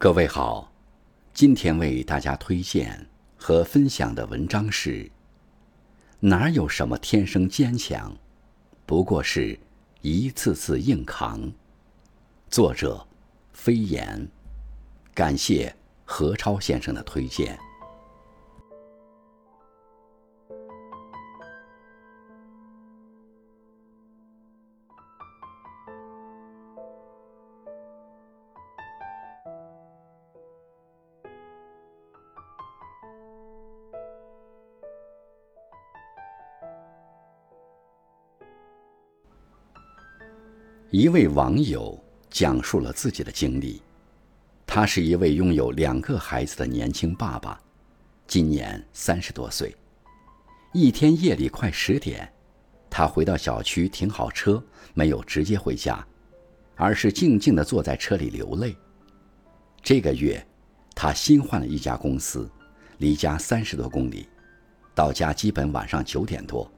各位好，今天为大家推荐和分享的文章是：哪有什么天生坚强，不过是一次次硬扛。作者：飞言，感谢何超先生的推荐。一位网友讲述了自己的经历。他是一位拥有两个孩子的年轻爸爸，今年三十多岁。一天夜里快十点，他回到小区停好车，没有直接回家，而是静静地坐在车里流泪。这个月，他新换了一家公司，离家三十多公里，到家基本晚上九点多，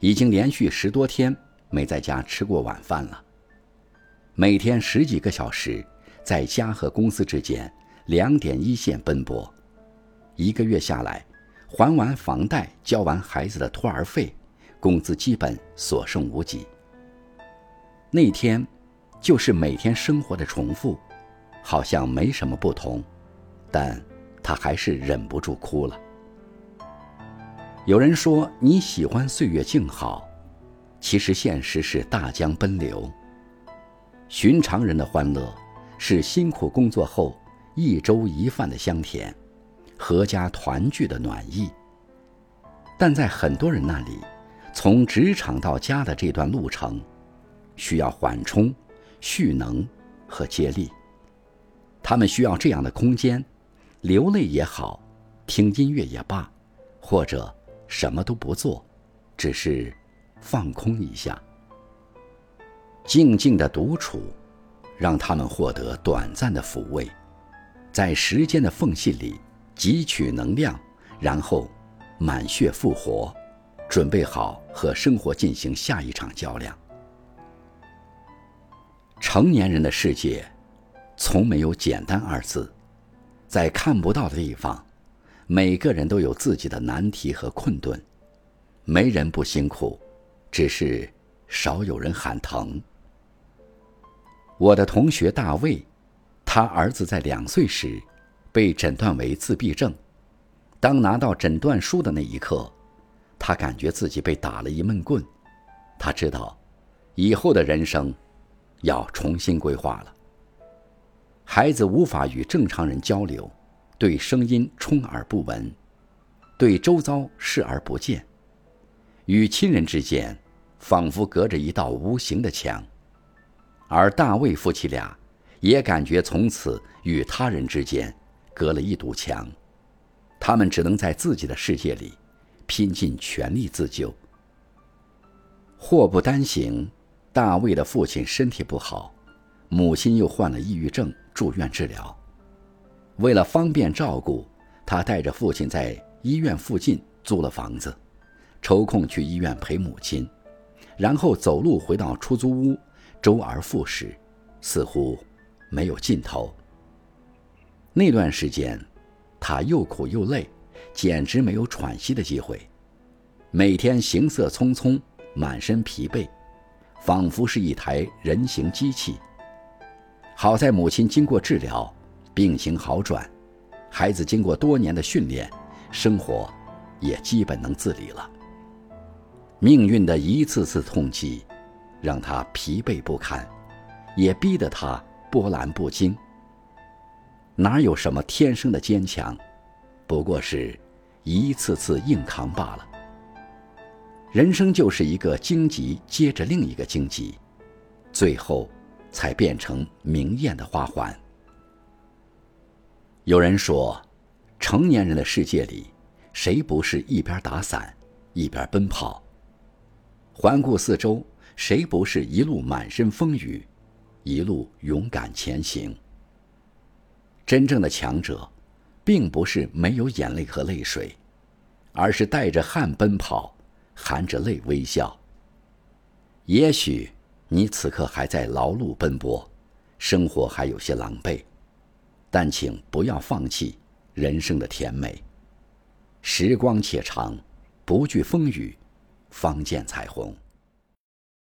已经连续十多天。没在家吃过晚饭了。每天十几个小时，在家和公司之间两点一线奔波，一个月下来，还完房贷，交完孩子的托儿费，工资基本所剩无几。那天，就是每天生活的重复，好像没什么不同，但他还是忍不住哭了。有人说你喜欢岁月静好。其实现实是大江奔流。寻常人的欢乐，是辛苦工作后一粥一饭的香甜，阖家团聚的暖意。但在很多人那里，从职场到家的这段路程，需要缓冲、蓄能和接力。他们需要这样的空间，流泪也好，听音乐也罢，或者什么都不做，只是。放空一下，静静的独处，让他们获得短暂的抚慰，在时间的缝隙里汲取能量，然后满血复活，准备好和生活进行下一场较量。成年人的世界，从没有简单二字，在看不到的地方，每个人都有自己的难题和困顿，没人不辛苦。只是少有人喊疼。我的同学大卫，他儿子在两岁时被诊断为自闭症。当拿到诊断书的那一刻，他感觉自己被打了一闷棍。他知道，以后的人生要重新规划了。孩子无法与正常人交流，对声音充耳不闻，对周遭视而不见。与亲人之间，仿佛隔着一道无形的墙，而大卫夫妻俩也感觉从此与他人之间隔了一堵墙，他们只能在自己的世界里拼尽全力自救。祸不单行，大卫的父亲身体不好，母亲又患了抑郁症，住院治疗。为了方便照顾，他带着父亲在医院附近租了房子。抽空去医院陪母亲，然后走路回到出租屋，周而复始，似乎没有尽头。那段时间，他又苦又累，简直没有喘息的机会，每天行色匆匆，满身疲惫，仿佛是一台人形机器。好在母亲经过治疗，病情好转，孩子经过多年的训练，生活也基本能自理了。命运的一次次痛击，让他疲惫不堪，也逼得他波澜不惊。哪有什么天生的坚强，不过是一次次硬扛罢了。人生就是一个荆棘接着另一个荆棘，最后才变成明艳的花环。有人说，成年人的世界里，谁不是一边打伞一边奔跑？环顾四周，谁不是一路满身风雨，一路勇敢前行？真正的强者，并不是没有眼泪和泪水，而是带着汗奔跑，含着泪微笑。也许你此刻还在劳碌奔波，生活还有些狼狈，但请不要放弃人生的甜美。时光且长，不惧风雨，方见彩虹。